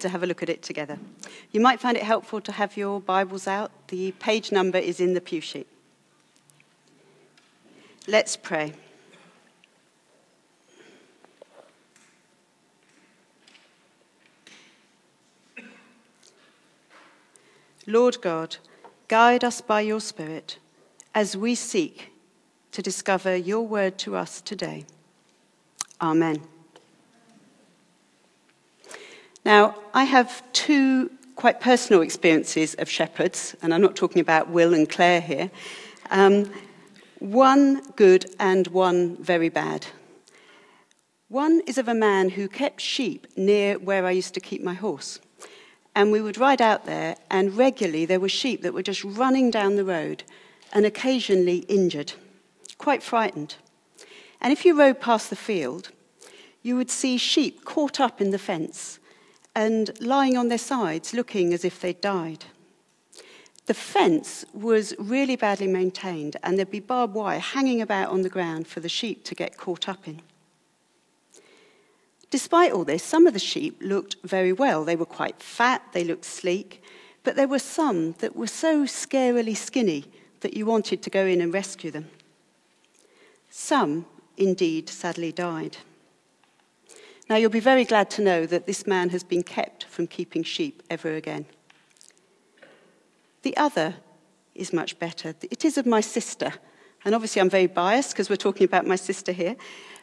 to have a look at it together. You might find it helpful to have your Bibles out. The page number is in the pew sheet. Let's pray. Lord God, guide us by your Spirit as we seek to discover your word to us today. Amen. Now, I have two quite personal experiences of shepherds, and I'm not talking about Will and Claire here. Um, one good and one very bad. One is of a man who kept sheep near where I used to keep my horse. And we would ride out there, and regularly there were sheep that were just running down the road and occasionally injured, quite frightened. And if you rode past the field, you would see sheep caught up in the fence and lying on their sides, looking as if they'd died. The fence was really badly maintained, and there'd be barbed wire hanging about on the ground for the sheep to get caught up in. Despite all this, some of the sheep looked very well. They were quite fat, they looked sleek, but there were some that were so scarily skinny that you wanted to go in and rescue them. Some, indeed, sadly died. Now, you'll be very glad to know that this man has been kept from keeping sheep ever again. The other is much better. It is of my sister. And obviously, I'm very biased because we're talking about my sister here.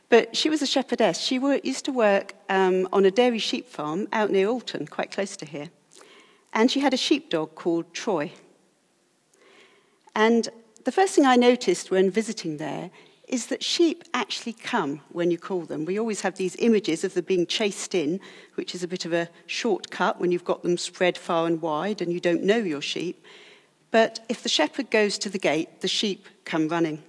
But she was a shepherdess. She used to work um, on a dairy sheep farm out near Alton, quite close to here. And she had a sheepdog called Troy. And the first thing I noticed when visiting there is that sheep actually come when you call them. We always have these images of them being chased in, which is a bit of a shortcut when you've got them spread far and wide and you don't know your sheep. But if the shepherd goes to the gate, the sheep come running.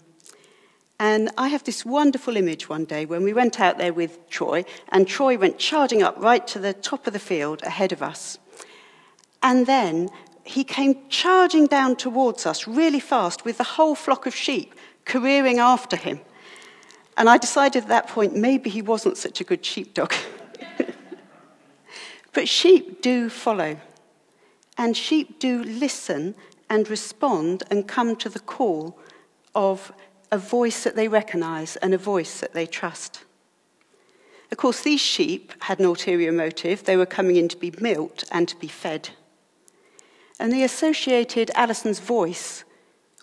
And I have this wonderful image one day when we went out there with Troy, and Troy went charging up right to the top of the field ahead of us. And then he came charging down towards us really fast with the whole flock of sheep careering after him. And I decided at that point maybe he wasn't such a good sheepdog. but sheep do follow, and sheep do listen and respond and come to the call of a voice that they recognize and a voice that they trust. Of course, these sheep had an ulterior motive. They were coming in to be milked and to be fed. And they associated Alison's voice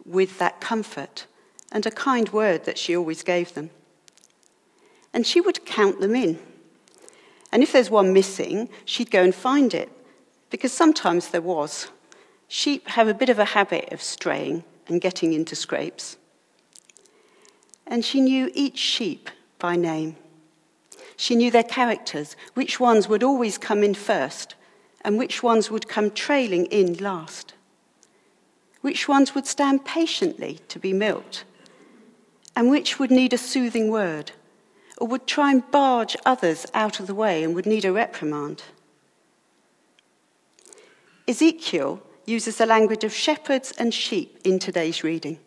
with that comfort and a kind word that she always gave them. And she would count them in. And if there's one missing, she'd go and find it, because sometimes there was. Sheep have a bit of a habit of straying and getting into scrapes. And she knew each sheep by name. She knew their characters, which ones would always come in first, and which ones would come trailing in last. Which ones would stand patiently to be milked, and which would need a soothing word, or would try and barge others out of the way and would need a reprimand. Ezekiel uses the language of shepherds and sheep in today's reading.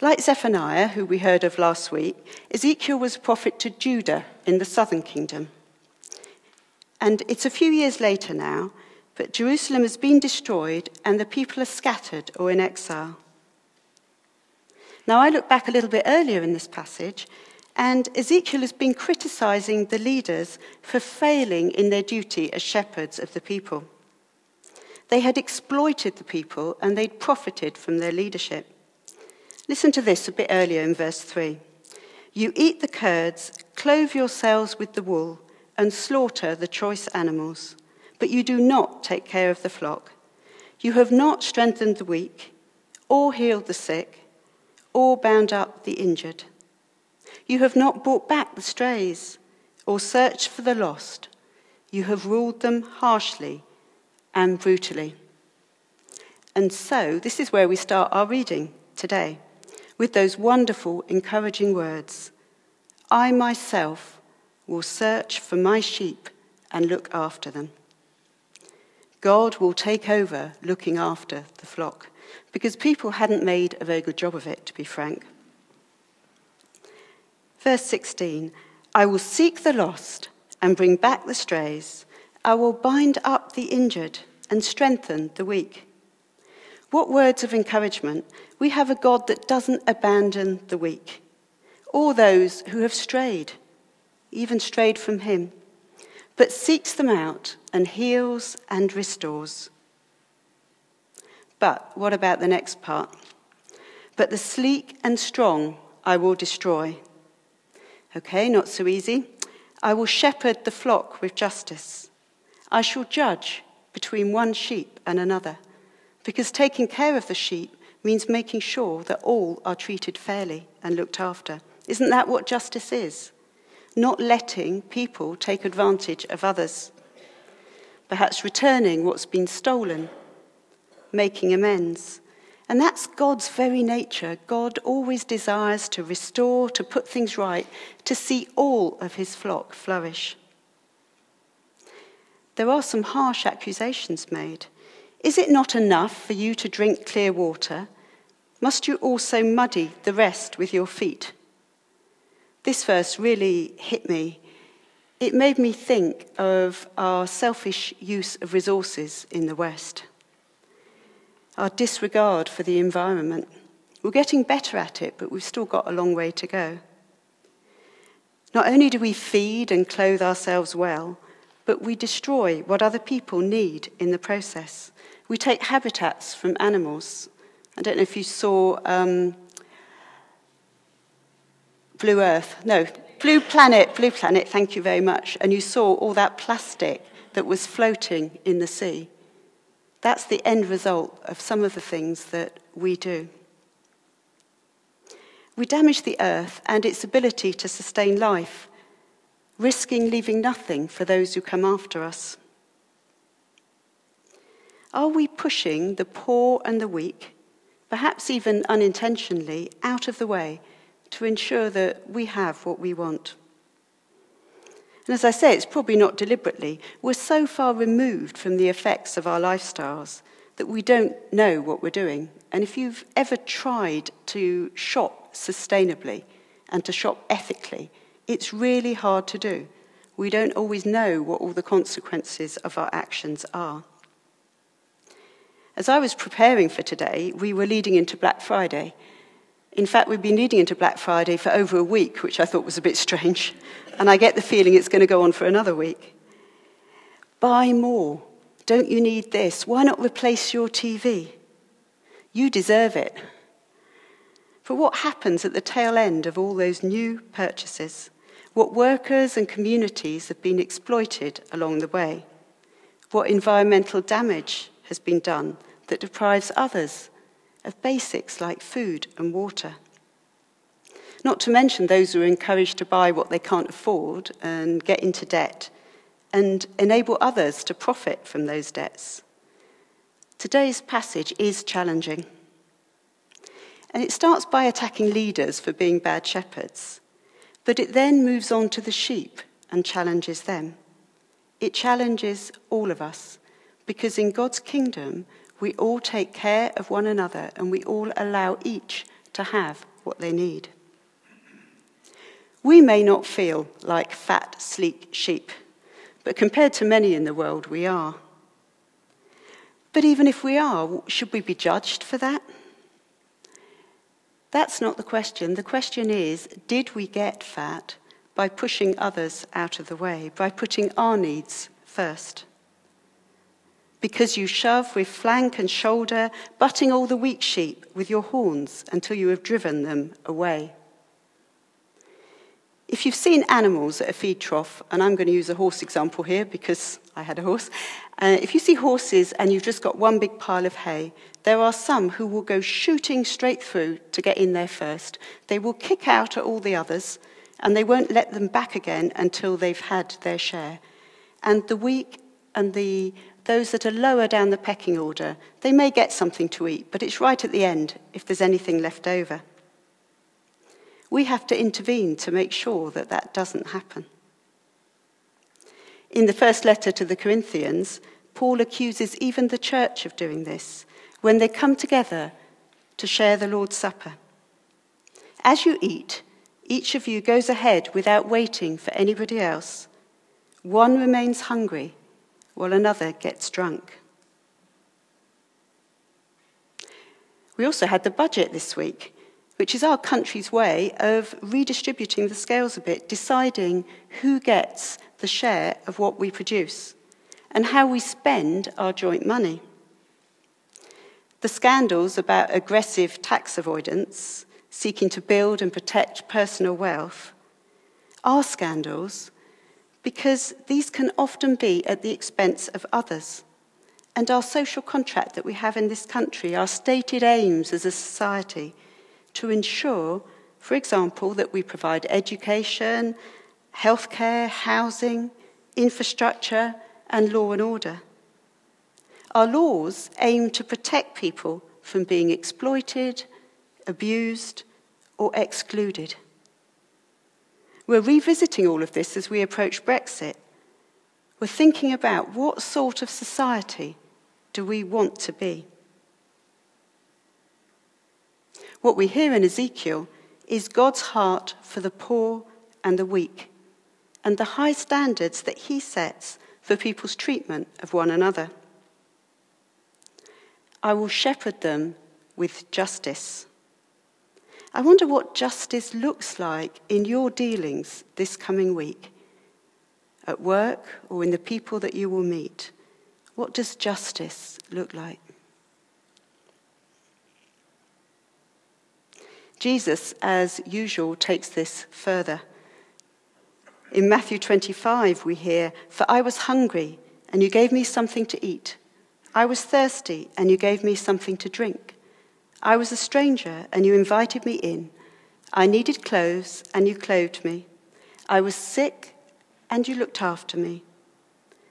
Like Zephaniah, who we heard of last week, Ezekiel was a prophet to Judah in the southern kingdom. And it's a few years later now, but Jerusalem has been destroyed and the people are scattered or in exile. Now, I look back a little bit earlier in this passage, and Ezekiel has been criticizing the leaders for failing in their duty as shepherds of the people. They had exploited the people and they'd profited from their leadership. Listen to this a bit earlier in verse 3. You eat the curds, clothe yourselves with the wool, and slaughter the choice animals, but you do not take care of the flock. You have not strengthened the weak, or healed the sick or bound up the injured. You have not brought back the strays or searched for the lost. You have ruled them harshly and brutally. And so, this is where we start our reading today with those wonderful, encouraging words I myself will search for my sheep and look after them. God will take over looking after the flock because people hadn't made a very good job of it, to be frank. Verse 16 I will seek the lost and bring back the strays. I will bind up the injured and strengthen the weak. What words of encouragement. We have a God that doesn't abandon the weak or those who have strayed, even strayed from Him, but seeks them out and heals and restores. But what about the next part? But the sleek and strong I will destroy. Okay, not so easy. I will shepherd the flock with justice. I shall judge between one sheep and another, because taking care of the sheep means making sure that all are treated fairly and looked after. Isn't that what justice is? Not letting people take advantage of others. Perhaps returning what's been stolen, making amends. And that's God's very nature. God always desires to restore, to put things right, to see all of his flock flourish. There are some harsh accusations made. Is it not enough for you to drink clear water? Must you also muddy the rest with your feet? This verse really hit me. It made me think of our selfish use of resources in the West, our disregard for the environment. We're getting better at it, but we've still got a long way to go. Not only do we feed and clothe ourselves well, but we destroy what other people need in the process. We take habitats from animals. I don't know if you saw um, Blue Earth, no, Blue Planet, Blue Planet, thank you very much. And you saw all that plastic that was floating in the sea. That's the end result of some of the things that we do. We damage the earth and its ability to sustain life, risking leaving nothing for those who come after us. Are we pushing the poor and the weak, perhaps even unintentionally, out of the way to ensure that we have what we want. And as I say, it's probably not deliberately. We're so far removed from the effects of our lifestyles that we don't know what we're doing. And if you've ever tried to shop sustainably and to shop ethically, it's really hard to do. We don't always know what all the consequences of our actions are. As I was preparing for today, we were leading into Black Friday, in fact, we've been leading into Black Friday for over a week, which I thought was a bit strange. And I get the feeling it's going to go on for another week. Buy more. Don't you need this? Why not replace your TV? You deserve it. For what happens at the tail end of all those new purchases? What workers and communities have been exploited along the way? What environmental damage has been done that deprives others of basics like food and water. Not to mention those who are encouraged to buy what they can't afford and get into debt and enable others to profit from those debts. Today's passage is challenging. And it starts by attacking leaders for being bad shepherds, but it then moves on to the sheep and challenges them. It challenges all of us because in God's kingdom, we all take care of one another and we all allow each to have what they need. We may not feel like fat, sleek sheep, but compared to many in the world, we are. But even if we are, should we be judged for that? That's not the question. The question is did we get fat by pushing others out of the way, by putting our needs first? Because you shove with flank and shoulder, butting all the weak sheep with your horns until you have driven them away. If you've seen animals at a feed trough, and I'm going to use a horse example here because I had a horse, uh, if you see horses and you've just got one big pile of hay, there are some who will go shooting straight through to get in there first. They will kick out at all the others, and they won't let them back again until they've had their share. And the weak and the those that are lower down the pecking order, they may get something to eat, but it's right at the end if there's anything left over. We have to intervene to make sure that that doesn't happen. In the first letter to the Corinthians, Paul accuses even the church of doing this when they come together to share the Lord's Supper. As you eat, each of you goes ahead without waiting for anybody else. One remains hungry while another gets drunk. We also had the budget this week, which is our country's way of redistributing the scales a bit, deciding who gets the share of what we produce and how we spend our joint money. The scandals about aggressive tax avoidance, seeking to build and protect personal wealth, are scandals because these can often be at the expense of others. And our social contract that we have in this country, our stated aims as a society, to ensure, for example, that we provide education, healthcare, housing, infrastructure, and law and order. Our laws aim to protect people from being exploited, abused, or excluded. We're revisiting all of this as we approach Brexit. We're thinking about what sort of society do we want to be? What we hear in Ezekiel is God's heart for the poor and the weak, and the high standards that he sets for people's treatment of one another. I will shepherd them with justice. I wonder what justice looks like in your dealings this coming week. At work or in the people that you will meet, what does justice look like? Jesus, as usual, takes this further. In Matthew 25, we hear, For I was hungry, and you gave me something to eat. I was thirsty, and you gave me something to drink. I was a stranger, and you invited me in. I needed clothes, and you clothed me. I was sick, and you looked after me.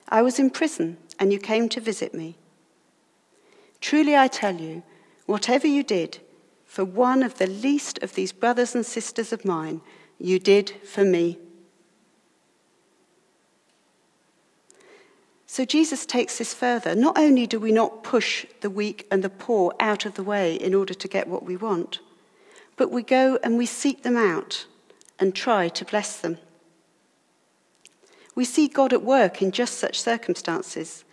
I was in prison, and you came to visit me. Truly I tell you, whatever you did, for one of the least of these brothers and sisters of mine, you did for me. So Jesus takes this further. Not only do we not push the weak and the poor out of the way in order to get what we want, but we go and we seek them out and try to bless them. We see God at work in just such circumstances.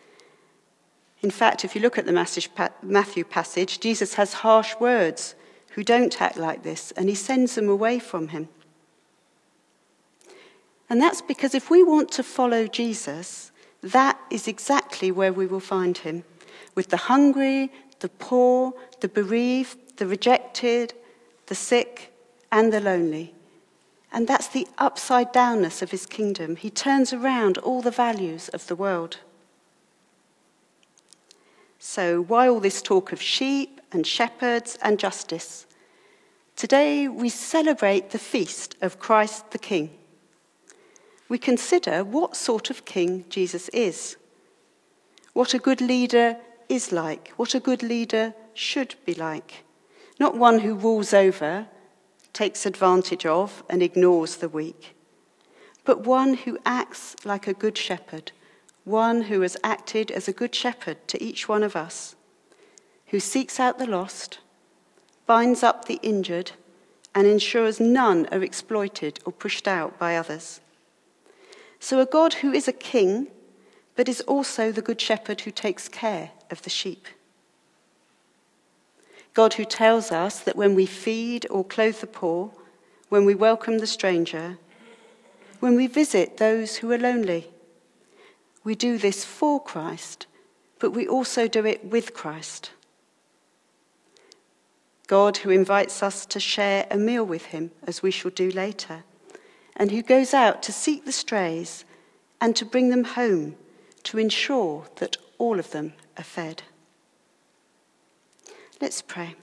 In fact, if you look at the Matthew passage, Jesus has harsh words who don't act like this, and he sends them away from him. And that's because if we want to follow Jesus, that is exactly where we will find him with the hungry, the poor, the bereaved, the rejected, the sick, and the lonely. And that's the upside downness of his kingdom. He turns around all the values of the world. So, why all this talk of sheep and shepherds and justice? Today we celebrate the feast of Christ the King. We consider what sort of king Jesus is, what a good leader is like, what a good leader should be like. Not one who rules over, takes advantage of, and ignores the weak, but one who acts like a good shepherd. One who has acted as a good shepherd to each one of us, who seeks out the lost, binds up the injured, and ensures none are exploited or pushed out by others. So, a God who is a king, but is also the good shepherd who takes care of the sheep. God who tells us that when we feed or clothe the poor, when we welcome the stranger, when we visit those who are lonely, we do this for Christ, but we also do it with Christ. God, who invites us to share a meal with him, as we shall do later, and who goes out to seek the strays and to bring them home to ensure that all of them are fed. Let's pray.